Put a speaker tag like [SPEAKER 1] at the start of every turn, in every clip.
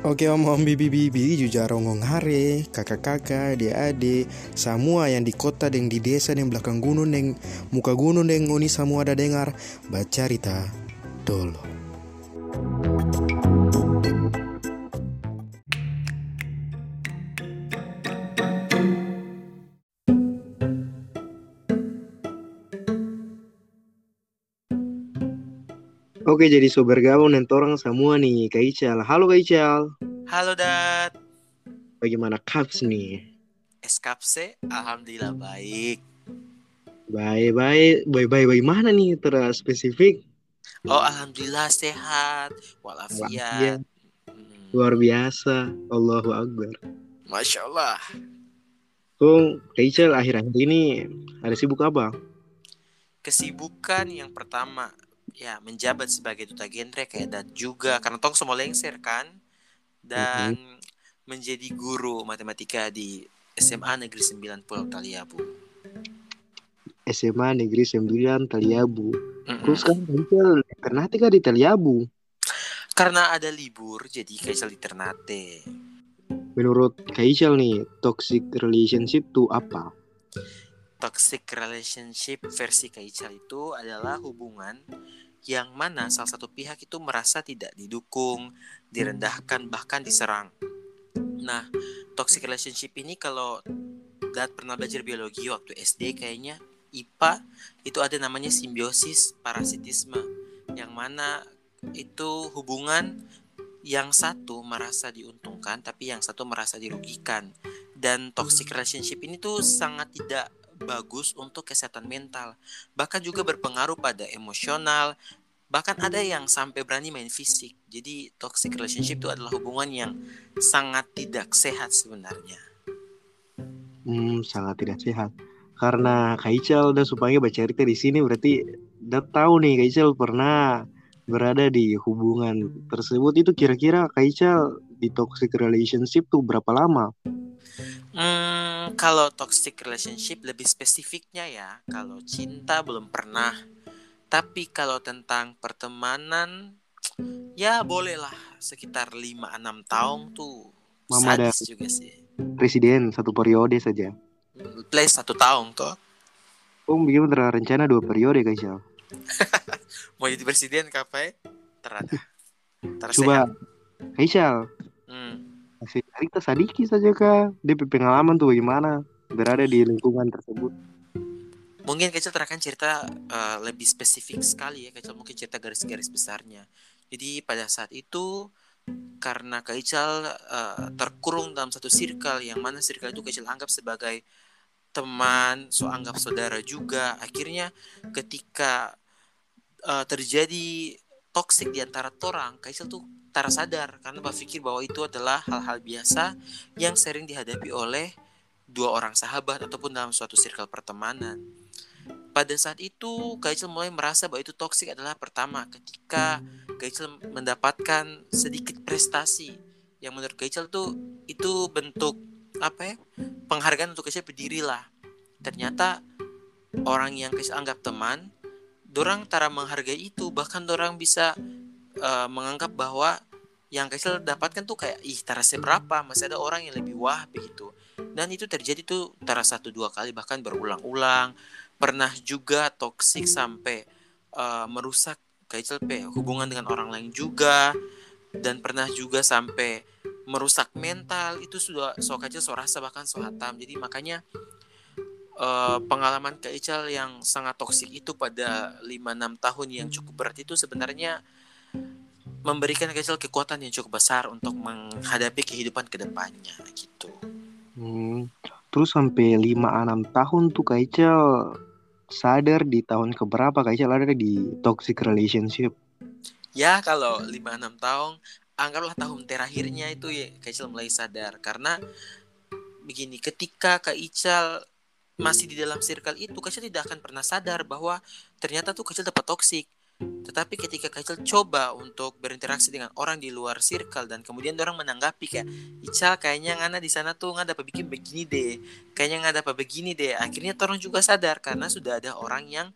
[SPEAKER 1] Oke om om bibi bibi jujarongong hare kakak kakak dia ade semua yang di kota dan di desa dan belakang gunung dan muka gunung dan ngoni semua ada dengar baca rita dolo. Oke jadi so bergabung dan orang semua nih Kak Ical. Halo Kak Ical.
[SPEAKER 2] Halo Dat.
[SPEAKER 1] Bagaimana Caps nih?
[SPEAKER 2] Eskapse, alhamdulillah baik.
[SPEAKER 1] Baik baik baik baik baik mana nih terus spesifik?
[SPEAKER 2] Oh alhamdulillah sehat walafiat.
[SPEAKER 1] Hmm. Luar biasa. Allahu Akbar.
[SPEAKER 2] Masya Allah.
[SPEAKER 1] Kung Kak Ical akhir-akhir ini ada sibuk apa?
[SPEAKER 2] Kesibukan yang pertama ya menjabat sebagai duta genre kayak dan juga karena tong semua lengser kan dan mm -hmm. menjadi guru matematika di SMA Negeri 9 Pulau Taliabu.
[SPEAKER 1] SMA Negeri 9 Taliabu. Mm -hmm. Terus kan Kaisal di Ternate kan di Taliabu.
[SPEAKER 2] Karena ada libur jadi Kaisal di Ternate.
[SPEAKER 1] Menurut Kaisal nih, toxic relationship itu apa?
[SPEAKER 2] Toxic relationship versi Kaisal itu adalah hubungan yang mana salah satu pihak itu merasa tidak didukung, direndahkan, bahkan diserang. Nah, toxic relationship ini kalau Dad pernah belajar biologi waktu SD kayaknya IPA itu ada namanya simbiosis parasitisme yang mana itu hubungan yang satu merasa diuntungkan tapi yang satu merasa dirugikan dan toxic relationship ini tuh sangat tidak bagus untuk kesehatan mental, bahkan juga berpengaruh pada emosional, bahkan ada yang sampai berani main fisik. Jadi toxic relationship itu adalah hubungan yang sangat tidak sehat sebenarnya.
[SPEAKER 1] Hmm, sangat tidak sehat. Karena Kaichel dan supaya bercerita di sini berarti udah tahu nih Kaichel pernah berada di hubungan tersebut itu kira-kira Kaichel di toxic relationship tuh berapa lama?
[SPEAKER 2] Hmm, kalau toxic relationship lebih spesifiknya ya, kalau cinta belum pernah. Tapi kalau tentang pertemanan, ya bolehlah sekitar 5-6 tahun tuh.
[SPEAKER 1] Mama ada
[SPEAKER 2] juga sih.
[SPEAKER 1] Presiden satu periode saja.
[SPEAKER 2] Play satu tahun tuh.
[SPEAKER 1] Oh, bikin rencana dua periode guys ya.
[SPEAKER 2] Mau jadi presiden kapai? Terada.
[SPEAKER 1] Coba, Kaisal. Hmm kasih cerita sadiki saja kak. Dia pengalaman tuh bagaimana berada di lingkungan tersebut.
[SPEAKER 2] Mungkin kecil terakan cerita uh, lebih spesifik sekali ya kecil. Mungkin cerita garis-garis besarnya. Jadi pada saat itu karena Kaical uh, terkurung dalam satu circle yang mana circle itu Kaical anggap sebagai teman, so anggap saudara juga. Akhirnya ketika uh, terjadi toksik di antara orang, Kaical tuh tak sadar karena berpikir bahwa itu adalah hal-hal biasa yang sering dihadapi oleh dua orang sahabat ataupun dalam suatu circle pertemanan. Pada saat itu, Kaichel mulai merasa bahwa itu toksik adalah pertama ketika Kaichel mendapatkan sedikit prestasi yang menurut Kaichel tuh itu bentuk apa ya penghargaan untuk Kaichel berdirilah. Ternyata orang yang Kaichel anggap teman, dorang tara menghargai itu bahkan dorang bisa uh, menganggap bahwa yang Kaisel dapatkan tuh kayak ih terasa berapa? Masih ada orang yang lebih wah begitu. Dan itu terjadi tuh antara satu dua kali bahkan berulang-ulang. Pernah juga toksik sampai uh, merusak Kaisel pe hubungan dengan orang lain juga. Dan pernah juga sampai merusak mental. Itu sudah so kecil so rasa bahkan so hatam. Jadi makanya uh, pengalaman Kaichel yang sangat toksik itu pada 5-6 tahun yang cukup berat itu sebenarnya memberikan Kecil kekuatan yang cukup besar untuk menghadapi kehidupan ke depannya gitu.
[SPEAKER 1] Hmm. Terus sampai 5-6 tahun tuh Kaichel sadar di tahun keberapa Kaichel ada di toxic relationship?
[SPEAKER 2] Ya kalau 5-6 tahun anggaplah tahun terakhirnya itu ya Kaichel mulai sadar karena begini ketika Kaichel masih di dalam circle itu Kaichel tidak akan pernah sadar bahwa ternyata tuh Kaichel dapat toxic tetapi ketika Kaichel coba untuk berinteraksi dengan orang di luar circle dan kemudian orang menanggapi kayak Ical kayaknya ngana di sana tuh nggak dapat bikin begini deh, kayaknya nggak dapat begini deh. Akhirnya orang juga sadar karena sudah ada orang yang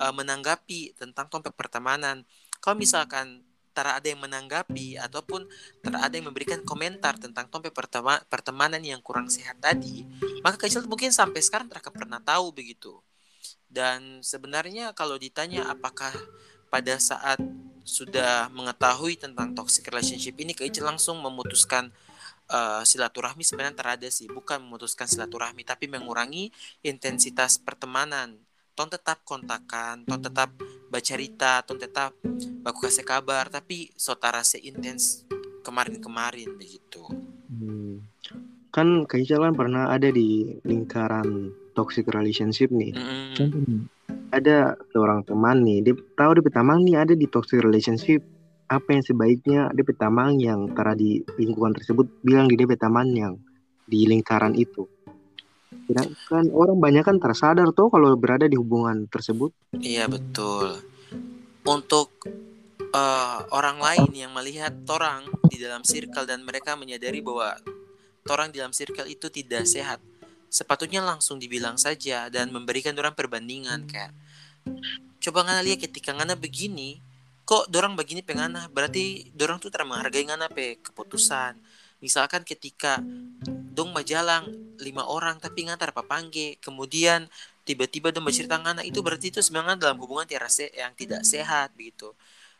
[SPEAKER 2] uh, menanggapi tentang topik pertemanan. Kalau misalkan tak ada yang menanggapi ataupun tak ada yang memberikan komentar tentang tong pertema pertemanan yang kurang sehat tadi, maka Kaizel mungkin sampai sekarang tak pernah tahu begitu. Dan sebenarnya kalau ditanya apakah pada saat sudah mengetahui tentang toxic relationship ini Kaizel langsung memutuskan uh, silaturahmi sebenarnya terada sih, bukan memutuskan silaturahmi tapi mengurangi intensitas pertemanan ton tetap kontakan ton tetap baca cerita ton tetap baku kasih kabar tapi sotara seintens kemarin-kemarin begitu hmm.
[SPEAKER 1] kan Kak kan pernah ada di lingkaran toxic relationship nih mm. Ada seorang teman nih dia tahu dia petamang nih ada di toxic relationship apa yang sebaiknya dia petamang yang tara di lingkungan tersebut bilang di dia petamang yang di lingkaran itu kan orang banyak kan tersadar tuh kalau berada di hubungan tersebut.
[SPEAKER 2] Iya betul. Untuk uh, orang lain yang melihat orang di dalam circle dan mereka menyadari bahwa orang di dalam circle itu tidak sehat, sepatutnya langsung dibilang saja dan memberikan orang perbandingan kayak coba ngana lihat ketika ngana begini kok dorang begini pengana berarti dorang tuh terang menghargai ngana pe keputusan. Misalkan ketika dong majalang lima orang tapi ngantar papangge kemudian tiba-tiba dong bercerita anak itu berarti itu sebenarnya dalam hubungan yang tidak sehat begitu.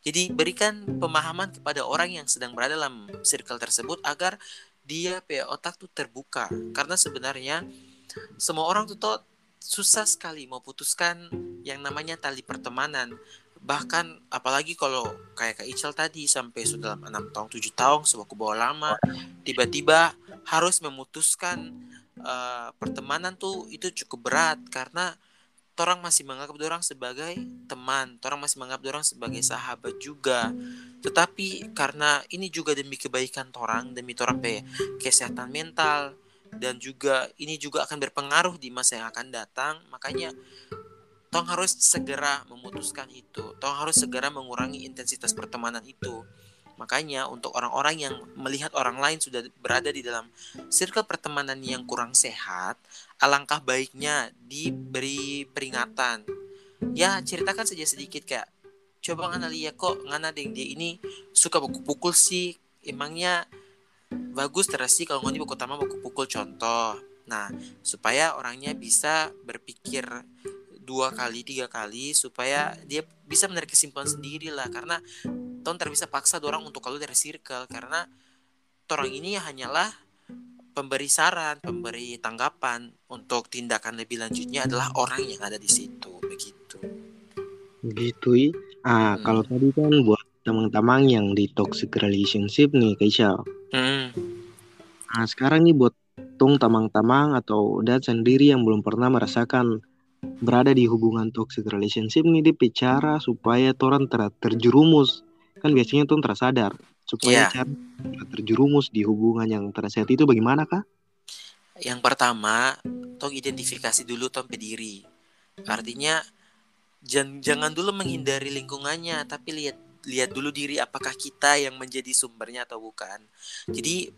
[SPEAKER 2] Jadi berikan pemahaman kepada orang yang sedang berada dalam circle tersebut agar dia pe otak tuh terbuka. Karena sebenarnya semua orang tuh susah sekali mau putuskan yang namanya tali pertemanan bahkan apalagi kalau kayak Kak Ical tadi sampai sudah dalam enam tahun tujuh tahun sebuah kebawa lama tiba-tiba harus memutuskan uh, pertemanan tuh itu cukup berat karena orang masih menganggap orang sebagai teman, orang masih menganggap orang sebagai sahabat juga. Tetapi karena ini juga demi kebaikan orang, demi orang kesehatan mental dan juga ini juga akan berpengaruh di masa yang akan datang, makanya Tong harus segera memutuskan itu. Tong harus segera mengurangi intensitas pertemanan itu. Makanya untuk orang-orang yang melihat orang lain sudah berada di dalam circle pertemanan yang kurang sehat, alangkah baiknya diberi peringatan. Ya ceritakan saja sedikit kayak, coba ngana lihat kok ngana deng dia ini suka pukul-pukul sih, emangnya bagus terasi kalau ngoni buku utama buku pukul contoh. Nah, supaya orangnya bisa berpikir dua kali tiga kali supaya dia bisa menarik kesimpulan sendiri lah. Karena ton bisa paksa orang untuk kalau dari circle karena orang ini hanyalah pemberi saran pemberi tanggapan untuk tindakan lebih lanjutnya adalah orang yang ada di situ. Begitu.
[SPEAKER 1] Gitu ya ah hmm. kalau tadi kan buat teman-teman yang di toxic relationship nih Keisha hmm. nah sekarang nih buat tung tamang-tamang atau dan sendiri yang belum pernah merasakan berada di hubungan toxic relationship nih dia bicara supaya orang ter terjerumus kan biasanya tuh tersadar supaya yeah. cara terjerumus di hubungan yang tersehat itu bagaimana kah?
[SPEAKER 2] Yang pertama, tong identifikasi dulu tong pediri. Artinya jangan jangan dulu menghindari lingkungannya, tapi lihat lihat dulu diri apakah kita yang menjadi sumbernya atau bukan. Jadi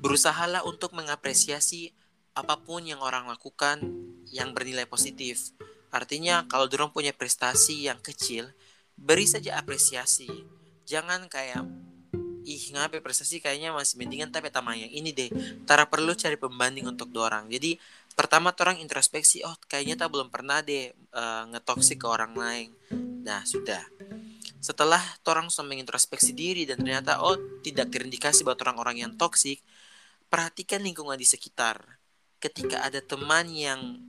[SPEAKER 2] berusahalah untuk mengapresiasi apa pun yang orang lakukan yang bernilai positif. Artinya kalau dorong punya prestasi yang kecil, beri saja apresiasi. Jangan kayak ih ngapain prestasi kayaknya masih mendingan tapi tamang yang ini deh. Tara perlu cari pembanding untuk dorang. Jadi pertama orang introspeksi, oh kayaknya tak belum pernah deh uh, ngetoksik ke orang lain. Nah sudah. Setelah orang sudah mengintrospeksi diri dan ternyata oh tidak terindikasi buat orang-orang yang toksik, perhatikan lingkungan di sekitar. Ketika ada teman yang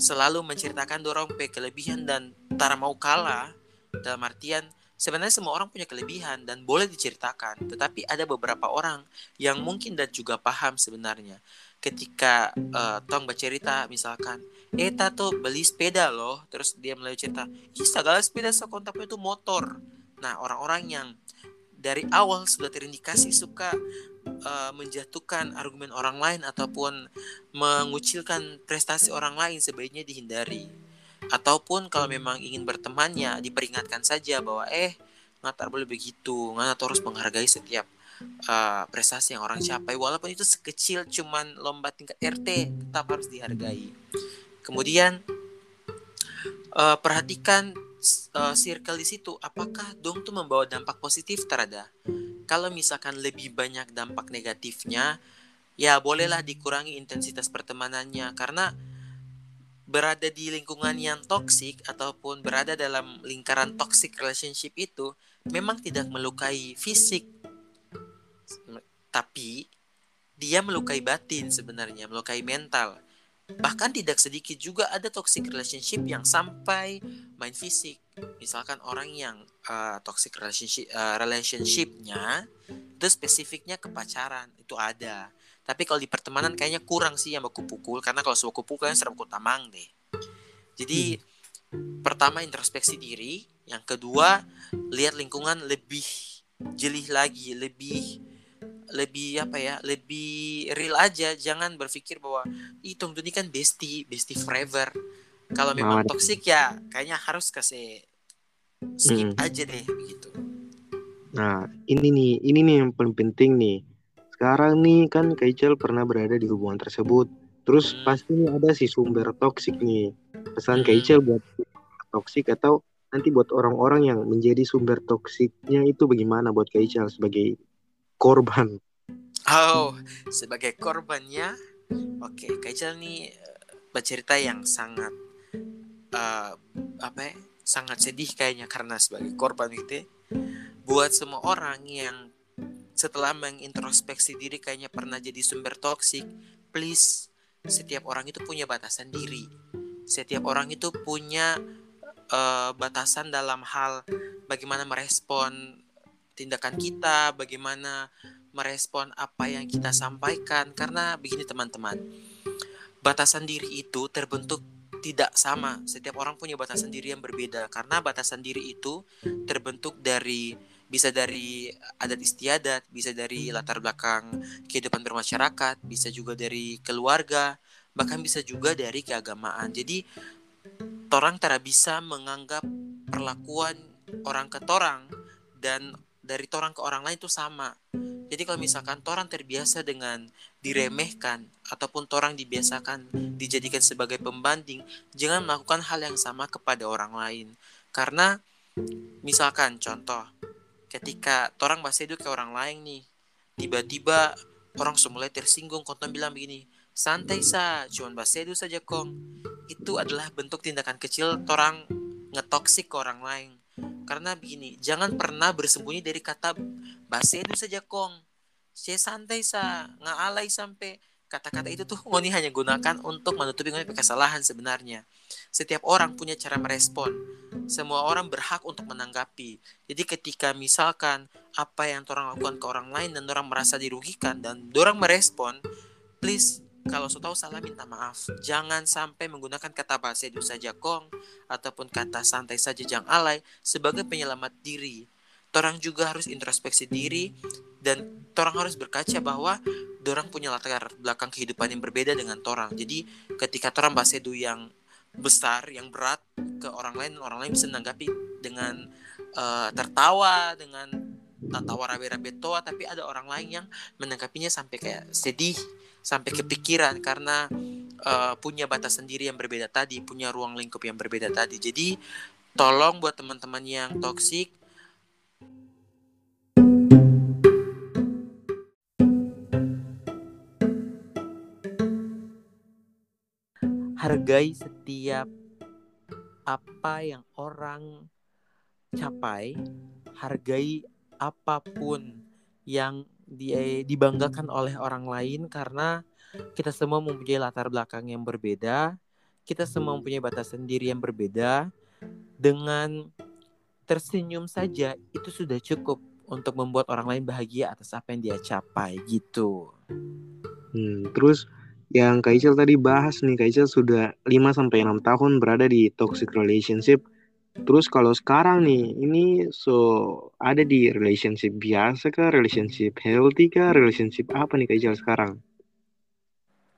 [SPEAKER 2] selalu menceritakan dorong pe kelebihan dan tara mau kalah dalam artian sebenarnya semua orang punya kelebihan dan boleh diceritakan. Tetapi ada beberapa orang yang mungkin dan juga paham sebenarnya. Ketika uh, tong bercerita misalkan eh tato beli sepeda loh. Terus dia melalui cerita ih segala sepeda sekontaknya itu motor nah orang-orang yang dari awal sudah terindikasi suka uh, menjatuhkan argumen orang lain ataupun mengucilkan prestasi orang lain sebaiknya dihindari. Ataupun kalau memang ingin bertemannya diperingatkan saja bahwa eh ngatar boleh begitu, ngatar harus menghargai setiap uh, prestasi yang orang capai walaupun itu sekecil cuman lomba tingkat RT tetap harus dihargai. Kemudian uh, perhatikan uh, circle di situ apakah dong tuh membawa dampak positif terhadap kalau misalkan lebih banyak dampak negatifnya ya bolehlah dikurangi intensitas pertemanannya. Karena berada di lingkungan yang toksik ataupun berada dalam lingkaran toxic relationship itu memang tidak melukai fisik. Tapi dia melukai batin sebenarnya melukai mental. Bahkan tidak sedikit juga ada toxic relationship yang sampai main fisik. Misalkan orang yang uh, toxic relationship uh, relationshipnya itu spesifiknya ke pacaran itu ada. Tapi kalau di pertemanan kayaknya kurang sih yang baku pukul karena kalau suku pukul kalian serem kutamang deh. Jadi hmm. pertama introspeksi diri, yang kedua lihat lingkungan lebih jeli lagi, lebih lebih apa ya lebih real aja jangan berpikir bahwa itu ini kan bestie bestie forever kalau memang nah, toxic ya kayaknya harus kasih skip hmm. aja deh gitu
[SPEAKER 1] nah ini nih ini nih yang paling penting nih sekarang nih kan Kaichel pernah berada di hubungan tersebut terus hmm. pasti ada si sumber toxic nih pesan hmm. Kaichel buat toxic atau nanti buat orang-orang yang menjadi sumber toksiknya itu bagaimana buat Kaichel sebagai korban.
[SPEAKER 2] Oh, sebagai korbannya, oke, okay, nih eh, bercerita yang sangat uh, apa ya, sangat sedih kayaknya karena sebagai korban gitu. Ya. Buat semua orang yang setelah mengintrospeksi diri kayaknya pernah jadi sumber toksik, please setiap orang itu punya batasan diri. Setiap orang itu punya uh, batasan dalam hal bagaimana merespon tindakan kita, bagaimana merespon apa yang kita sampaikan. Karena begini teman-teman, batasan diri itu terbentuk tidak sama. Setiap orang punya batasan diri yang berbeda. Karena batasan diri itu terbentuk dari bisa dari adat istiadat, bisa dari latar belakang kehidupan bermasyarakat, bisa juga dari keluarga, bahkan bisa juga dari keagamaan. Jadi orang tidak bisa menganggap perlakuan orang ke orang dan dari orang ke orang lain itu sama. Jadi kalau misalkan orang terbiasa dengan diremehkan ataupun orang dibiasakan dijadikan sebagai pembanding, jangan melakukan hal yang sama kepada orang lain. Karena misalkan contoh, ketika orang bahasa itu ke orang lain nih, tiba-tiba orang semula tersinggung, konten bilang begini, santai sa, cuman bahasa itu saja kong. Itu adalah bentuk tindakan kecil orang ngetoksik ke orang lain karena begini, jangan pernah bersembunyi dari kata itu saja kong. Saya santai sa, nggak alay sampai kata-kata itu tuh ngoni hanya gunakan untuk menutupi ngoni kesalahan sebenarnya. Setiap orang punya cara merespon. Semua orang berhak untuk menanggapi. Jadi ketika misalkan apa yang orang lakukan ke orang lain dan orang merasa dirugikan dan orang merespon, please kalau so tahu salah minta maaf. Jangan sampai menggunakan kata bahasa itu saja kong ataupun kata santai saja jangan alay sebagai penyelamat diri. Orang juga harus introspeksi diri dan orang harus berkaca bahwa orang punya latar belakang kehidupan yang berbeda dengan orang. Jadi ketika orang bahasa itu yang besar, yang berat ke orang lain, orang lain bisa menanggapi dengan uh, tertawa, dengan tertawa rabe-rabe toa, tapi ada orang lain yang menanggapinya sampai kayak sedih, sampai kepikiran karena uh, punya batas sendiri yang berbeda tadi, punya ruang lingkup yang berbeda tadi. Jadi tolong buat teman-teman yang toksik hargai setiap apa yang orang capai, hargai apa pun yang di, dibanggakan oleh orang lain karena kita semua mempunyai latar belakang yang berbeda, kita semua mempunyai batas sendiri yang berbeda. Dengan tersenyum saja itu sudah cukup untuk membuat orang lain bahagia atas apa yang dia capai gitu.
[SPEAKER 1] Hmm, terus yang Kaisel tadi bahas nih, Kaisel sudah 5 sampai 6 tahun berada di toxic relationship Terus kalau sekarang nih, ini so ada di relationship biasa kah, relationship healthy kah, relationship apa nih Kak sekarang?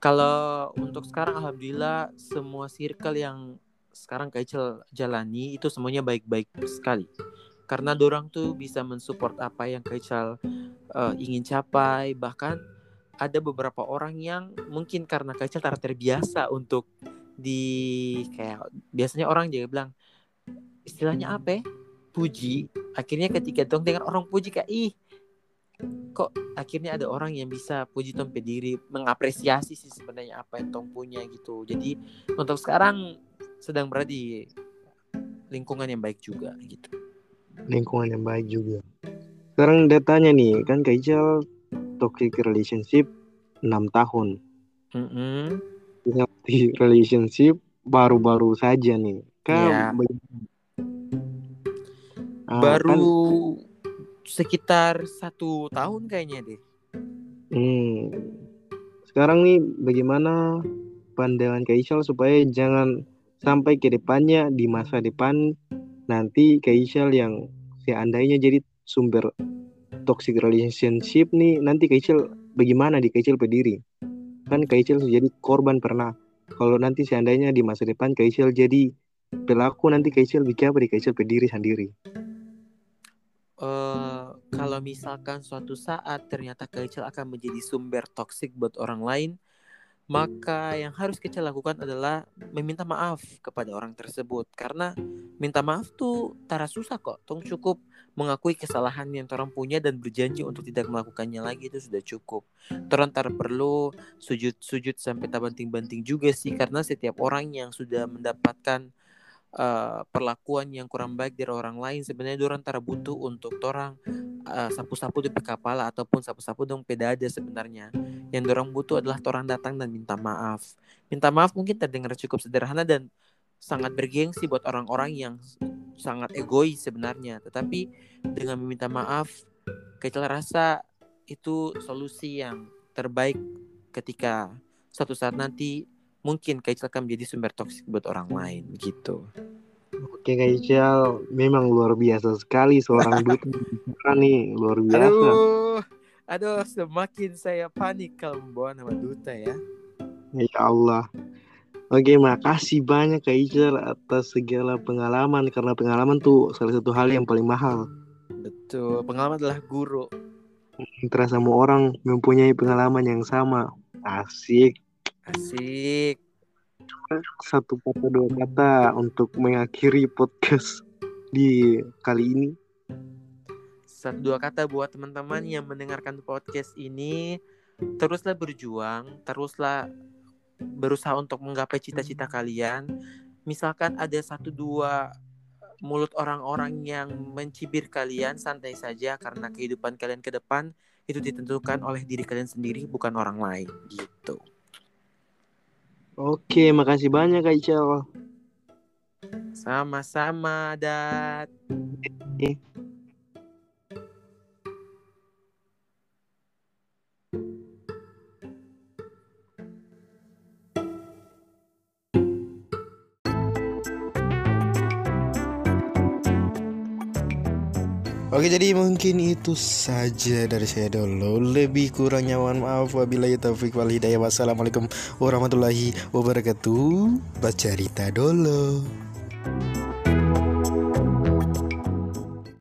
[SPEAKER 2] Kalau untuk sekarang alhamdulillah semua circle yang sekarang Kak jalani itu semuanya baik-baik sekali. Karena dorang tuh bisa mensupport apa yang Kak uh, ingin capai, bahkan ada beberapa orang yang mungkin karena Kak Ijal terbiasa untuk di kayak biasanya orang juga bilang istilahnya apa ya? puji. Akhirnya ketika dong dengar orang puji kayak ih kok akhirnya ada orang yang bisa puji tong diri? Mengapresiasi sih sebenarnya apa yang tong punya gitu. Jadi untuk sekarang sedang berada di lingkungan yang baik juga gitu.
[SPEAKER 1] Lingkungan yang baik juga. Sekarang datanya nih kan Ical toxic relationship 6 tahun
[SPEAKER 2] mm -hmm.
[SPEAKER 1] relationship baru-baru saja nih kan yeah.
[SPEAKER 2] Ah, baru kan... sekitar satu tahun kayaknya deh.
[SPEAKER 1] Hmm. Sekarang nih bagaimana pandangan Kaisal supaya jangan sampai ke depannya di masa depan nanti Kaisal yang seandainya jadi sumber toxic relationship nih nanti Kaisal bagaimana di Kaisal berdiri? Kan Kaisal jadi korban pernah. Kalau nanti seandainya di masa depan Kaisal jadi pelaku nanti Kaisal bikin apa di Kaisal berdiri sendiri?
[SPEAKER 2] Uh, kalau misalkan suatu saat ternyata kecil akan menjadi sumber toksik buat orang lain, maka yang harus kecil lakukan adalah meminta maaf kepada orang tersebut. Karena minta maaf tuh tara susah kok. Tong cukup mengakui kesalahan yang orang punya dan berjanji untuk tidak melakukannya lagi itu sudah cukup. Toran tar perlu sujud-sujud sampai tabanting-banting juga sih karena setiap orang yang sudah mendapatkan uh, perlakuan yang kurang baik dari orang lain sebenarnya orang antara butuh untuk orang uh, sapu-sapu di kepala ataupun sapu-sapu dong pedada sebenarnya. Yang orang butuh adalah orang datang dan minta maaf. Minta maaf mungkin terdengar cukup sederhana dan sangat bergengsi buat orang-orang yang sangat egois sebenarnya tetapi dengan meminta maaf kecil rasa itu solusi yang terbaik ketika suatu saat nanti mungkin Kak akan menjadi sumber toksik buat orang lain gitu.
[SPEAKER 1] Oke Kak Ical, memang luar biasa sekali seorang duta nih, luar biasa.
[SPEAKER 2] Aduh, aduh semakin saya panik kalau membawa nama duta ya.
[SPEAKER 1] Ya Allah. Oke, makasih banyak Kak Ical atas segala pengalaman karena pengalaman tuh salah satu hal yang paling mahal.
[SPEAKER 2] Betul, pengalaman adalah guru.
[SPEAKER 1] Terasa semua orang mempunyai pengalaman yang sama. Asik.
[SPEAKER 2] Asik.
[SPEAKER 1] Satu kata dua kata untuk mengakhiri podcast di kali ini.
[SPEAKER 2] Satu dua kata buat teman-teman yang mendengarkan podcast ini, teruslah berjuang, teruslah berusaha untuk menggapai cita-cita kalian. Misalkan ada satu dua mulut orang-orang yang mencibir kalian, santai saja karena kehidupan kalian ke depan itu ditentukan oleh diri kalian sendiri bukan orang lain gitu.
[SPEAKER 1] Oke, makasih banyak Kak Ical.
[SPEAKER 2] Sama-sama, Dat.
[SPEAKER 1] Oke jadi mungkin itu saja dari saya dulu. Lebih kurangnya mohon maaf. Wabillahi taufiq wal hidayah. Wassalamualaikum warahmatullahi wabarakatuh. Baca cerita dulu